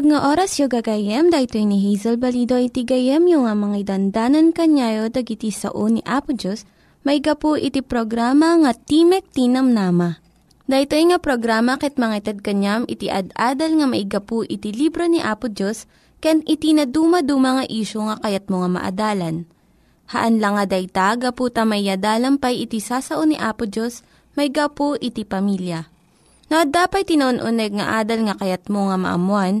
Naimbag nga oras yung gagayem, dahito ni Hazel Balido iti gayem yung nga mga dandanan kanyayo dagiti sao ni Apo Diyos, may gapu iti programa nga Timek Tinam Nama. Dahito nga programa ket mga itad kanyam iti ad-adal nga may gapu iti libro ni Apo Diyos, ken iti na dumaduma nga isyo nga kayat mo nga maadalan. Haan lang nga dayta, gapu tamayadalam pay iti sasao ni Apo Diyos, may gapu iti pamilya. No, dapat tinon-uneg nga adal nga kayat mo nga maamuan,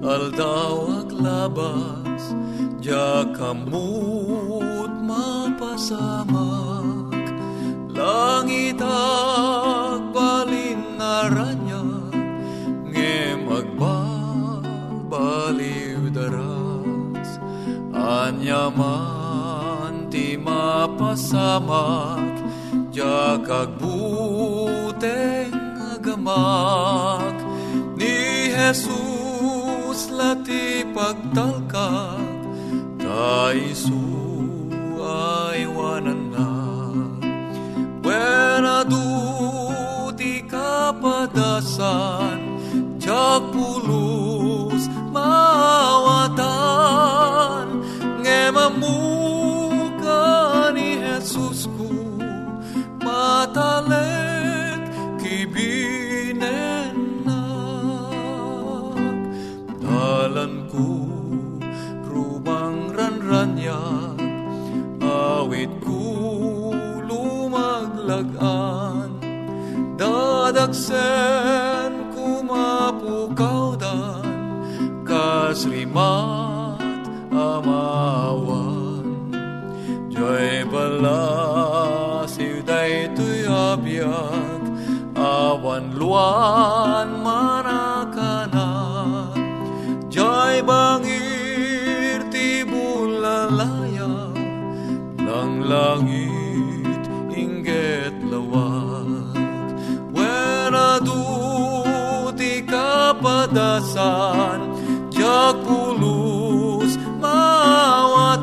aldaw ag labas, Diya kamut mapasamak, Langit ag balin aranya, Nge magbabaliw daras, Anyaman ti mapasamak, Diya kagbuteng agamak, ni Jesus lati pagtalkak ta isu ay wanan na. Buena ti kapadasan jak pulos dadagsen kumapukaw dan kasrimat amawan. Joy balasiw daytoy abiyag awan luan kapadasan Jak pulus mawatan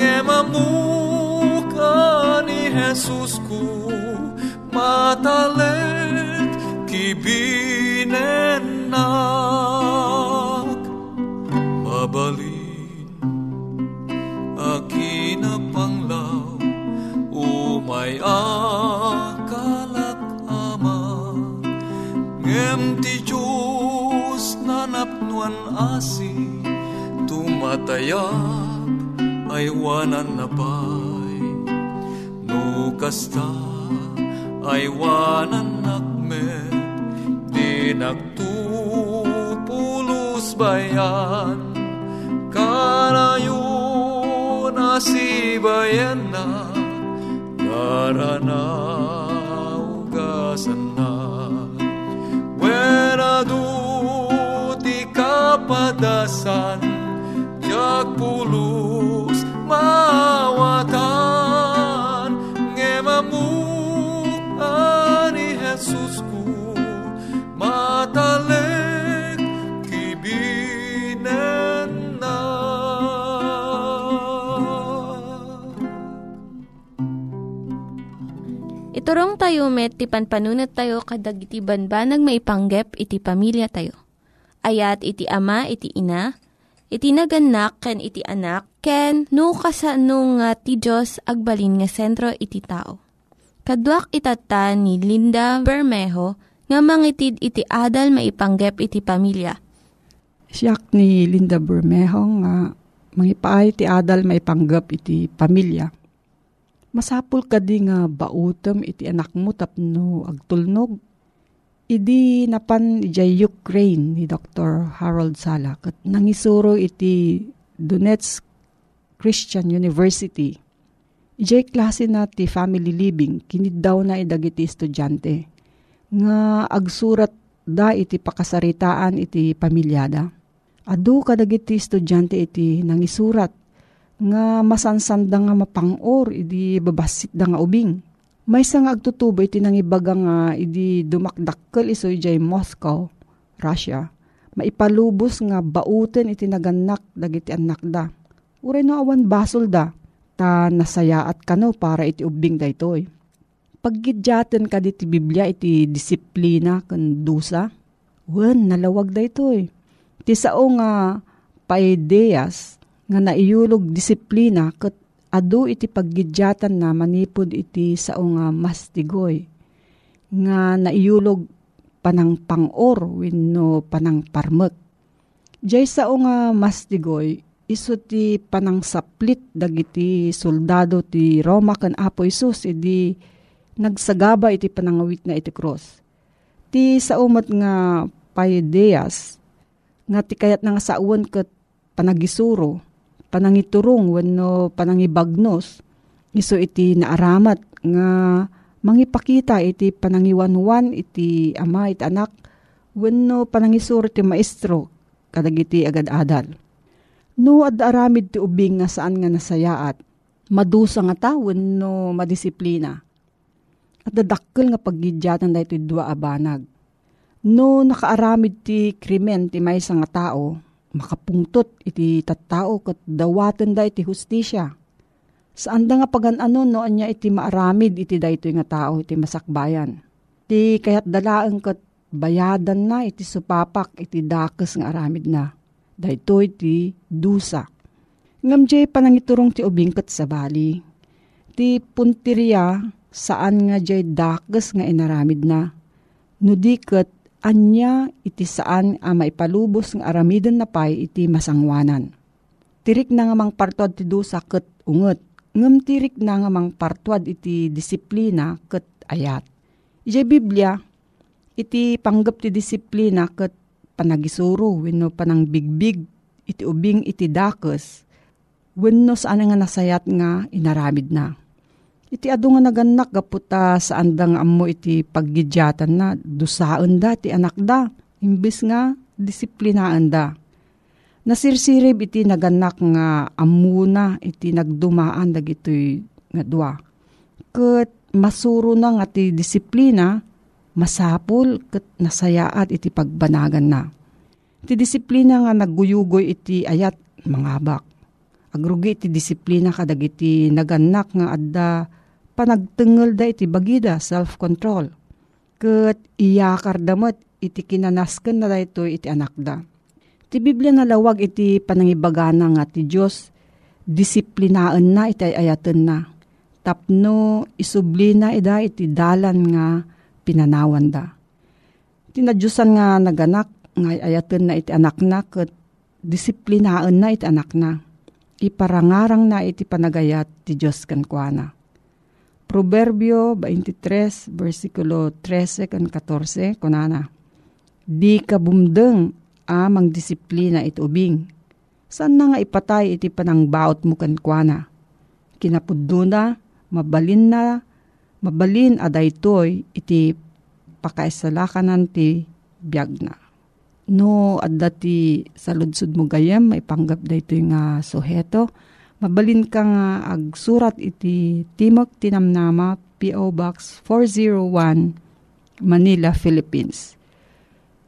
Ngemamuka ni Jesus ku Matalet kibinen nak mabalin akin na panglaw umay asi tumatayap ay wanan na pay no kasta ay wanan nakmet di nagtupulos bayan? Ka masibayan na Garana kapadasan Jak pulus mawatan Ngemamu ani Jesus ku Matalek kibinen na Iturong tayo met, ti panpanunat tayo kadag iti banbanag maipanggep iti pamilya tayo. Ayat iti ama, iti ina, iti naganak, ken iti anak, ken no, kasano nga ti Diyos agbalin nga sentro iti tao. Kaduak itata ni Linda Bermejo nga mangitid iti adal maipanggep iti pamilya. Siyak ni Linda Bermejo nga mangipaay ti adal maipanggep iti pamilya Masapul ka di nga bautom iti anak mo tapno agtulnog. Idi napan ijay Ukraine ni Dr. Harold Sala kat nangisuro iti Donetsk Christian University. Ijay klase na ti family living kinid daw na idagiti estudyante. Nga agsurat da iti pakasaritaan iti pamilyada. Adu kadagiti estudyante iti nangisurat nga masansanda nga mapangor idi babasit da nga ubing. May nga agtutubo iti nang ibaga nga idi dumakdakkel iso jay Moscow, Russia. Maipalubos nga bauten iti naganak dagiti anak da. Uray no awan basol da, ta nasayaat kano para iti ubing daytoy. Paggidyaten ka diti Biblia iti disiplina kan dusa, wen nalawag daytoy. Ti sao nga paideyas nga naiyulog disiplina ket adu iti paggidyatan na manipod iti sao nga mastigoy nga naiyulog panang pangor wenno panang parmek. Diyay sao nga mastigoy iso ti panang saplit dagiti soldado ti Roma kan Apo Isus idi nagsagaba iti panangawit na iti cross. Ti saumat nga paideas nga ti kayat nga sauan ket panagisuro panangiturong wenno panangibagnos iso iti naaramat nga mangipakita iti panangiwanwan iti ama iti anak wenno panangisuro ti maestro kadagiti agad-adal. No ad aramid ti ubing nga saan nga nasayaat madusa nga ta wenno madisiplina. At dadakkel nga paggidyatan da iti dua abanag. No nakaaramid ti krimen ti maysa nga tao, makapungtot iti tattao kat dawaten da iti hustisya. Saan da nga pagan-ano no anya iti maaramid iti dayto nga tao iti masakbayan. Ti kayat dalaan kat bayadan na iti supapak iti dakes nga aramid na. Dayto iti dusa. Ngam jay panangiturong ti ubing kat sa bali. Ti puntirya saan nga jay dakes nga inaramid na. Nudi kat anya iti saan a maipalubos ng aramidon na pay iti masangwanan. Tirik na nga mang partwad ti dusa ket unget, ngem tirik na nga mang partwad iti disiplina ket ayat. Ije Biblia, iti panggap ti disiplina ket panagisuro wenno panang bigbig iti ubing iti dakes wenno saan nga nasayat nga inaramid na Iti adu nga naganak gaputa sa andang ammo iti paggidyatan na dusaan da ti anak da. Imbis nga disiplinaan da. Nasirsirib iti naganak nga amuna iti nagdumaan dagitoy nga dua. Ket masuro na nga ti disiplina masapul ket nasayaat iti pagbanagan na. Iti disiplina nga nagguyugoy iti ayat mangabak. Agrugi iti disiplina kadagiti naganak nga adda panagtengel da iti bagida, self-control. Kat iyakar damat iti kinanasken na da ito iti anak da. Ti Biblia nga lawag iti panangibagana nga ti Diyos, disiplinaan na iti ayaten na. Tapno isubli na ida iti dalan nga pinanawan da. Tinadyusan nga naganak nga ayaten na iti anak na kat disiplinaan na iti anak na. Iparangarang na iti panagayat ti Diyos kankwana Proverbio 23, versikulo 13 kan 14, kunana. Di ka bumdeng amang disiplina iti ubing. Saan na nga ipatay iti panangbaot mo kan kuana? kinapuduna, mabalin na, mabalin aday toy iti pakaisalakan ti biyag na. No, adda ti saludsud mo gayem, may panggap da ito nga suheto. Mabalin ka nga agsurat iti Timok Tinamnama, P.O. Box 401, Manila, Philippines.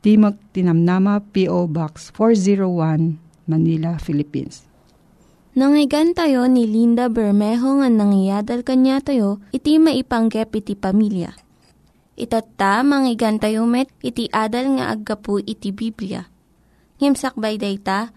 Timok Tinamnama, P.O. Box 401, Manila, Philippines. Nangyigan tayo ni Linda Bermejo nga nangyadal kanya tayo, iti maipanggep iti pamilya. Itatta, manggigan tayo met, iti adal nga aggapu iti Biblia. Ngimsakbay day ta,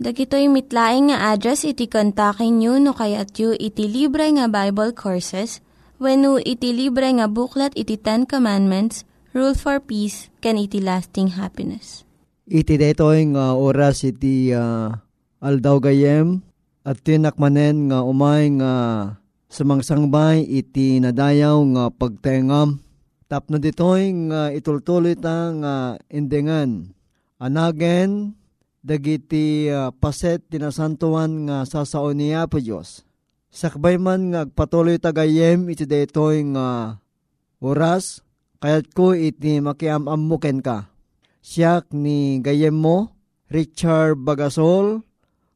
Dagitoy mitlaing nga address iti kontakin nyo no kayat yu iti libre nga Bible Courses when iti libre nga buklat iti Ten Commandments, Rule for Peace, can iti lasting happiness. Iti detoy nga oras iti uh, aldaw gayem at tinakmanen nga umay nga sumangsangbay iti nadayaw nga pagtengam. Tapno ditoy nga itultuloy ta nga indengan. Anagen dagiti uh, paset tinasantuan nga sasaon niya po Diyos. Sakbay man nga patuloy tagayem iti detoy nga oras kayat ko iti makiamamuken ka. Siyak ni gayem mo, Richard Bagasol,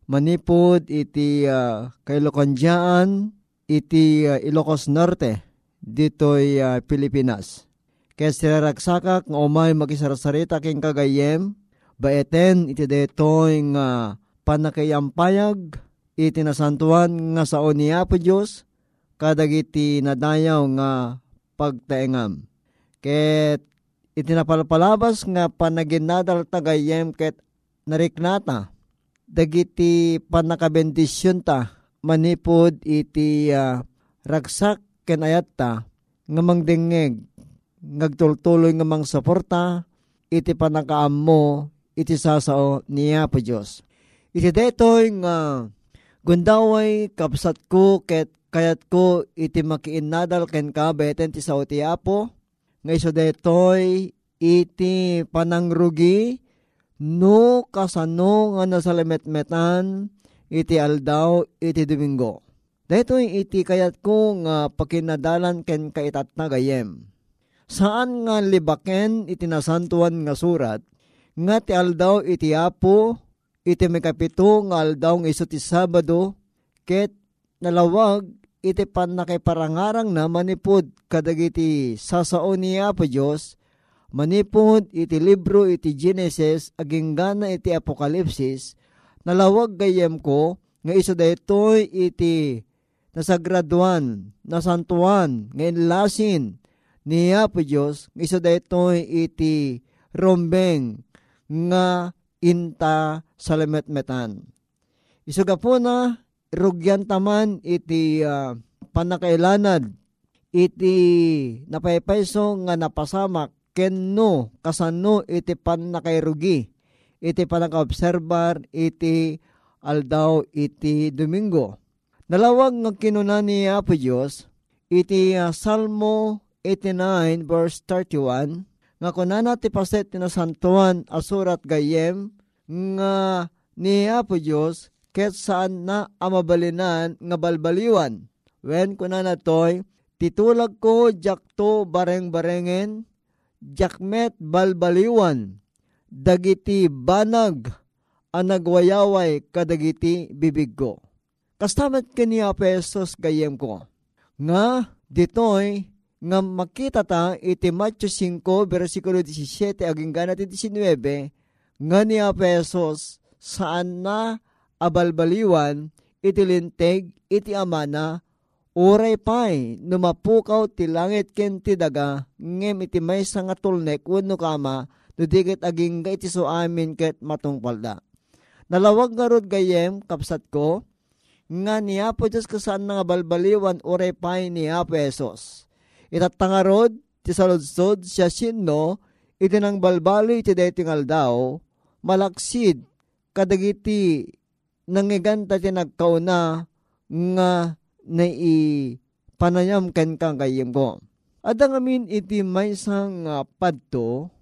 manipod iti uh, kailokondyaan iti uh, Ilocos Norte ditoy uh, Pilipinas. Kaya siraragsakak nga umay makisarasarita king kagayem, baeten iti detoy nga panakayampayag iti nasantuan nga sao niya po Diyos kadagiti nadayaw nga pagtaengam. Ket iti napalpalabas nga panaginadal tagayem ket nariknata dagiti panakabendisyon ta manipod iti uh, ragsak ken ayat nga mangdengeg ngagtultuloy nga mang suporta iti panakaam mo iti sasao niya po Diyos. Iti detoy nga gundaway kapsat ko ket kayat ko iti makiinadal ken ka beten ti sao ti apo nga iso detoy iti panangrugi no kasano nga nasalimetmetan iti aldaw iti Domingo. Detoy iti kayat ko nga pakinadalan ken kaitat na gayem. Saan nga libaken iti nasantuan nga surat nga ti aldaw iti apo iti may kapito nga aldaw nga iso ti Sabado ket nalawag iti pan nakiparangarang na manipod kadagiti sasao ni Apo Diyos manipod iti libro iti Genesis aging gana iti Apokalipsis nalawag gayem ko nga iso daytoy iti nasagraduan nasantuan ngayon lasin ni Apo Diyos nga iso daytoy iti rombeng nga inta salametmetan. Iso po na rugyan taman iti uh, panakailanad iti napaypayso nga napasamak kenno kasano iti panakairugi iti panakaobserbar iti aldaw iti Domingo. Nalawag nga kinuna ni Apo Diyos iti uh, Salmo 89 verse 31 nga kunana ti paset tinasantuan asurat gayem nga ni Apo Diyos ket saan na amabalinan nga balbaliwan. Wen kunana toy titulag ko jakto bareng-barengen jakmet balbaliwan dagiti banag ang nagwayaway kadagiti bibig ko. Kastamat kaniya pesos gayem ko. Nga ditoy nga makita ta iti Matthew 5 versikulo 17 aging ganat 19 nga ni pesos saan na abalbaliwan iti linteg iti amana oray pay numapukaw ti langit ken ti daga ngem iti may nga tulnek wenno kama no digit aging ga iti so amin ket matungpalda. Nalawag nga rod gayem kapsat ko nga ni Apo Diyos kasaan nga balbaliwan orepay ni Apo Esos. Itatangarod ti saludsod siya sinno iti nang balbali iti dating aldaw malaksid kadagiti nangiganta ti nagkauna nga na i panayam ken kang kayim ko. Adang amin iti may sang uh, padto,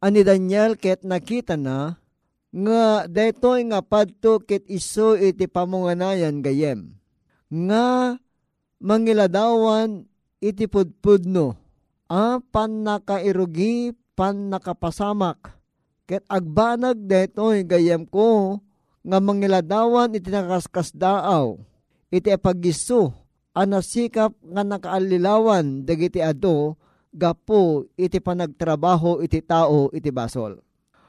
ani Daniel ket nakita na, nga detoy nga padto ket iso iti pamunganayan gayem. Nga mangiladawan iti pudpudno, a pan nakairugi, pan nakapasamak, ket agbanag detoy gayem ko, nga mangiladawan iti nakaskas daaw, iti apagiso, anasikap nga nakaalilawan dagiti ado gapo iti panagtrabaho iti tao iti basol.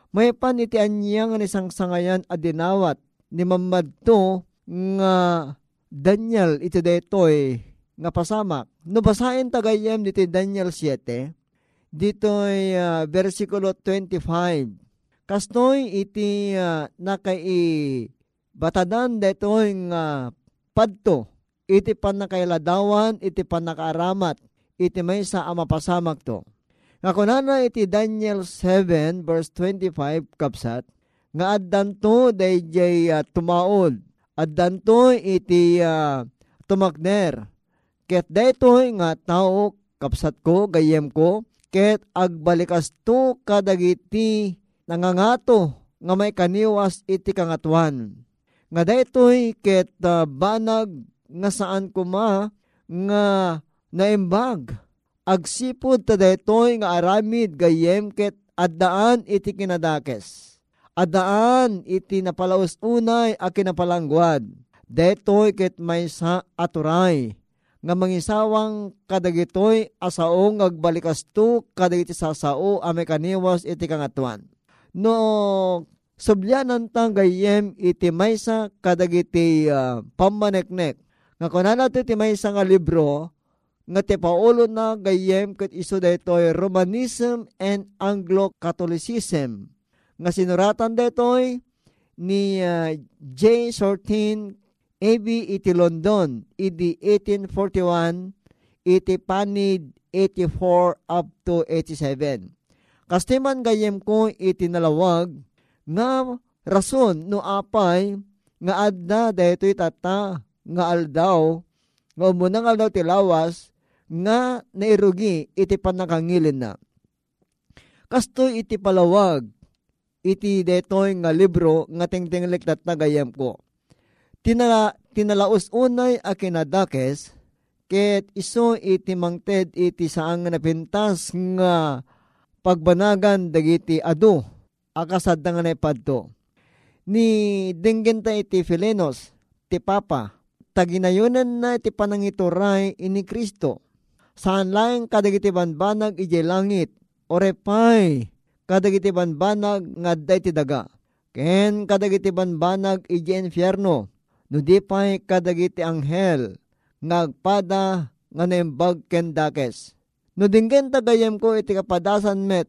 May pan iti anyang ni sangsangayan adinawat ni mamadto nga Daniel iti detoy nga pasamak. No basahin tagayem diti Daniel 7, ditoy uh, versikulo 25. Kastoy iti uh, nakai batadan detoy nga padto iti panakailadawan, iti panakaaramat, iti may sa amapasamak to. Nga kunana iti Daniel 7 verse 25 kapsat, nga addan to dayjay uh, tumaod, addan to iti uh, tumakner, ket daytoy nga tao kapsat ko, gayem ko, ket agbalikas to kadagiti nangangato nga may kaniwas iti kangatuan. Nga daytoy ket uh, banag nga saan kuma nga naimbag. Agsipod ta detoy nga aramid gayem ket addaan iti kinadakes. Addaan iti napalaos unay a kinapalangguad. Detoy ket may sa aturay nga mangisawang kadagitoy asaong agbalikas tu kadagiti sasao a mekaniwas iti kangatuan. No subyanan tang gayem iti maysa kadagiti uh, pamaneknek nga kunan natin ti may nga libro, nga ti paulo na gayem kat iso detoy Romanism and Anglo-Catholicism. Nga sinuratan detoy ni uh, J. Sortin AB iti London, iti 1841, iti panid 84 up to 87. Kastiman gayem ko iti nalawag nga rason no apay nga adda daytoy tata nga aldaw, nga umunang aldaw tilawas, nga nairugi iti panakangilin na. Kasto iti palawag, iti detoy nga libro nga tingtinglik tat nagayam ko. Tinala, tinalaos unay a kinadakes, ket iso iti mangted iti saang napintas nga pagbanagan dagiti ado, akasad nga na. Ni dinggenta iti Filenos, ti Papa, taginayunan na iti panangituray ini Kristo. Saan lang kadagiti banbanag ije langit, orepay, kadagiti banbanag nga ti daga. Ken kadagiti banbanag ije infierno, no di pay kadagiti anghel, ngagpada nga nembag ken dakes. No dinggen tagayem ko iti kapadasan met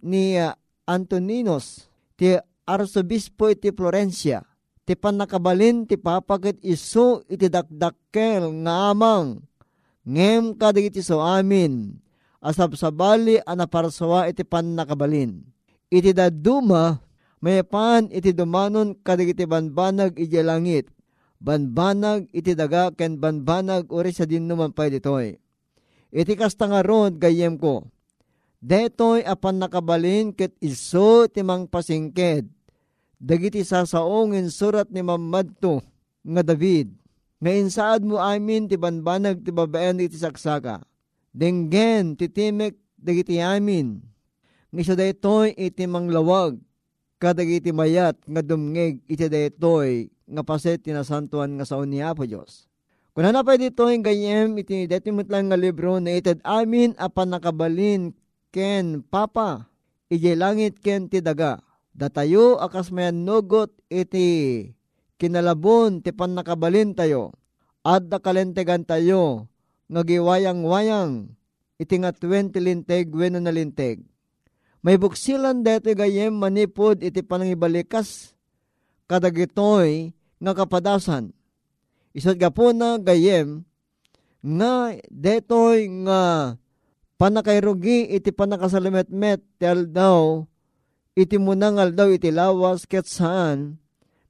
ni uh, Antoninos, ti arsobispo iti Florencia, ti panakabalin ti papakit iso iti dakdakkel nga amang ngem kadigiti so amin asabsabali anaparsawa iti panakabalin. Iti daduma may pan iti dumanon kadigiti banbanag iti langit banbanag iti daga ken banbanag uri sa dinnuman pa ditoy. Iti kastangaron gayem ko. Detoy apan nakabalin ket iso timang pasingked dagiti sasaongin surat ni Mamadto nga David, nga insaad mo amin ti banbanag ti babaen iti saksaka. Denggen ti timek dagiti amin, nga isa daytoy iti manglawag, kadagiti mayat nga dumngeg iti daytoy nga paset tinasantuan nga saon ni Apo Diyos. Kung na pa dito yung gayem, iti deti lang nga libro na ited amin apan nakabalin ken papa, ije langit ken ti daga Datayo akas mayan nugot iti kinalabon ti nakabalin tayo. At kalentegan tayo ngagiwayang-wayang iti nga 20 linteg weno na linteg. May buksilan dito gayem manipod iti panangibalikas kadagitoy nga kapadasan. Isod ka po na gayem, nga detoy nga panakayrugi iti panakasalimetmet tel daw iti munangal daw iti lawas ket saan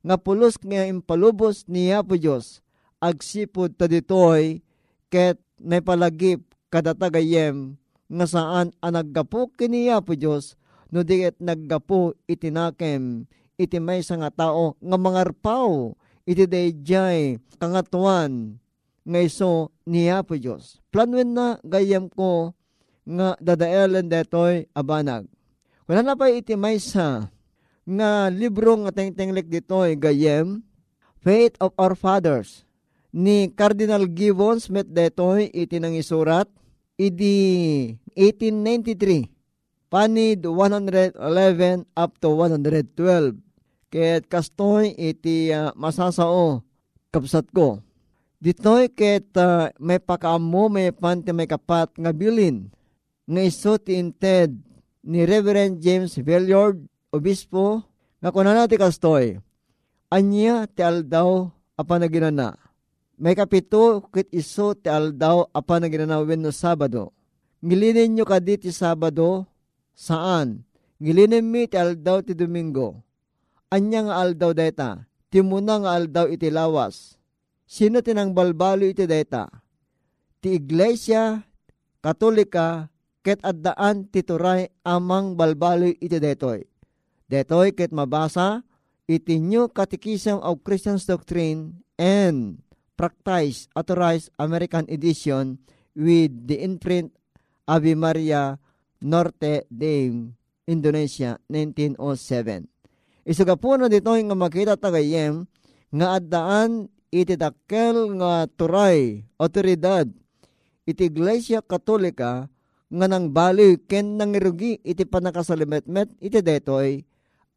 nga pulos nga impalubos niya po Diyos agsipod ta ditoy ket naipalagip kadatagayem nga saan ang naggapo kiniya po no diet naggapo itinakem iti may nga tao nga mangarpaw iti dayjay kangatuan nga iso niya po Diyos. Planwen na gayam ko nga dadaelan detoy abanag. Wala na pa iti may nga libro nga tengtenglik ditoy gayem Faith of Our Fathers ni Cardinal Gibbons met detoy iti nang isurat idi 1893 panid 111 up to 112 ket kastoy iti uh, masasao kapsat ko. Ditoy ket uh, may pakaamo may pante may kapat nga bilin nga iso ti inted ni Reverend James Villiard, obispo, nga kunana ti kastoy, anya ti aldaw apa na ginana. May kapito kit iso ti aldaw apa na ginana wenno Sabado. Ngilinin nyo kadi ti Sabado, saan? Ngilinin mi ti aldaw ti Domingo. Anya nga aldaw deta, ti muna nga aldaw iti lawas. Sino tinang balbalo iti deta? Ti Iglesia Katolika ket addaan tituray amang balbaloy iti detoy. Detoy ket mabasa iti New Catechism of Christian Doctrine and Practice Authorized American Edition with the imprint Ave Maria Norte Dame, Indonesia, 1907. Isuga po na dito nga makita tagayem nga addaan iti dakkel nga turay, otoridad, iti Iglesia Katolika nga nang bali ken nangirugi iti panakasalimetmet iti detoy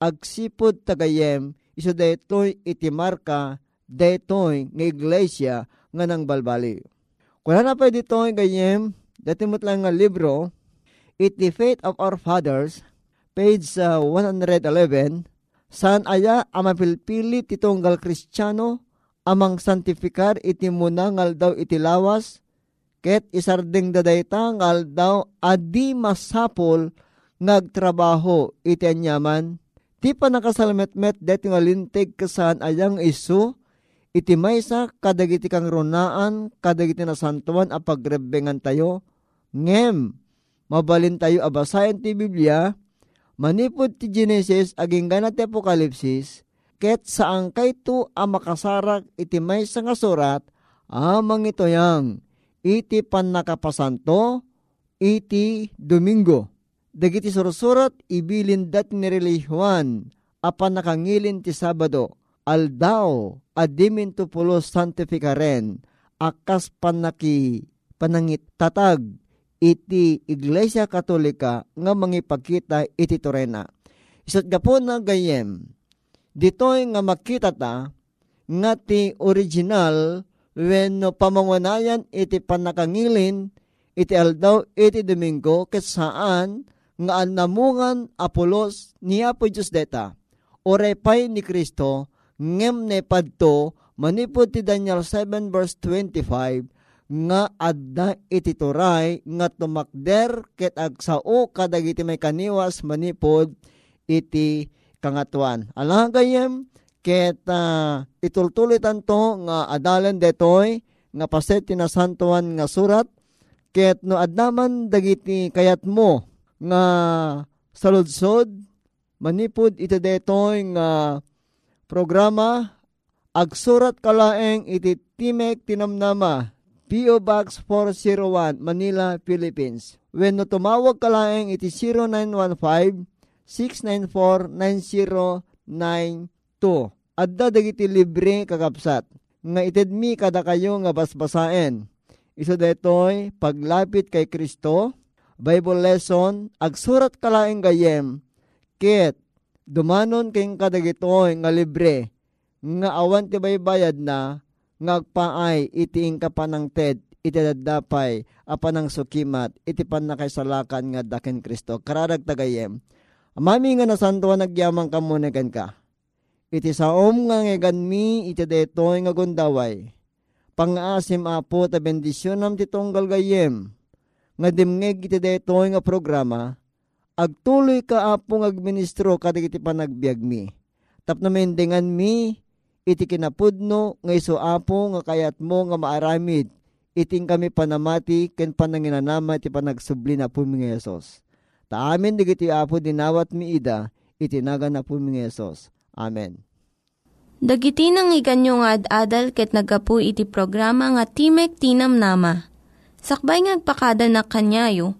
agsipod tagayem iso detoy iti marka detoy nga iglesia nga nang balbali. Kung na pa ditoy gayem datimot lang nga libro iti Faith of Our Fathers page uh, 111 saan aya amapilpili titonggal kristyano amang santifikar iti munangal daw iti lawas ket isardeng dadayta ngal daw adi masapol ngagtrabaho iti anyaman ti pa nakasalmetmet deti nga lintig kasan ayang isu iti maysa kadagiti kang runaan kadagiti nasantuan a pagrebengan tayo ngem mabalin tayo abasayan ti Biblia manipod ti Genesis aging gana ti Apokalipsis ket saan kay tu a makasarak iti maysa nga surat amang ito yang iti panakapasanto, iti Domingo. Dagiti sursurat ibilin dat ni relihuan apan nakangilin ti Sabado. Aldaw adimin to pulos santifikaren akas panaki panangit tatag iti Iglesia Katolika nga mangipagkita iti Torena. Isat gapo na gayem, ditoy nga makita ta nga ti original when no iti panakangilin iti aldaw iti Domingo ket saan nga anamungan Apolos ni Apo Diyos deta. Orepay ni Kristo ngem ne padto manipod ti Daniel 7 verse 25 nga adda iti turay nga tumakder ket agsao kadagiti may kaniwas manipod iti kangatuan. Alang gayem ket uh, itultulit anto nga adalan detoy nga paset tinasantuan nga surat ket no adnaman dagiti kayat mo nga saludsod manipud iti detoy nga programa agsurat kalaeng iti Timek Tinamnama P.O. Box 401 Manila, Philippines. When no tumawag kalaeng iti 0915 694 9090 to adda dagiti libre kakapsat nga itedmi kada kayo nga basbasaen. Iso detoy paglapit kay Kristo, Bible lesson, agsurat kalaing gayem, ket dumanon kayong kadagitoy nga libre, nga awan ti baybayad na, ngagpaay itiing kapanang ted, iti dadapay, apanang sukimat, iti pan salakan nga daken Kristo. Karadag tagayem, amami nga nasantuan nagyamang kamunagan ka iti saom nga ngegan mi iti detoy nga gundaway. Pangaasim apo ta bendisyon nam titong galgayem. Nga dimngeg iti daytoy nga programa, agtuloy ka apong agministro kadig iti panagbiag mi. Tapno mendengan mi, iti kinapudno nga iso apo nga kayat mo nga maaramid, iting kami panamati ken pananginanama iti panagsubli na po mi nga Yesos. Ta amin digiti apo dinawat mi ida, itinaga na po mi nga Yesos. Amen. Dagiti nang iganyo nga ad-adal ket nagapu iti programa nga Timek Tinam Nama. Sakbay ngagpakada na kanyayo,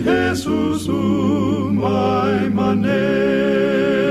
Jesusum, my manet.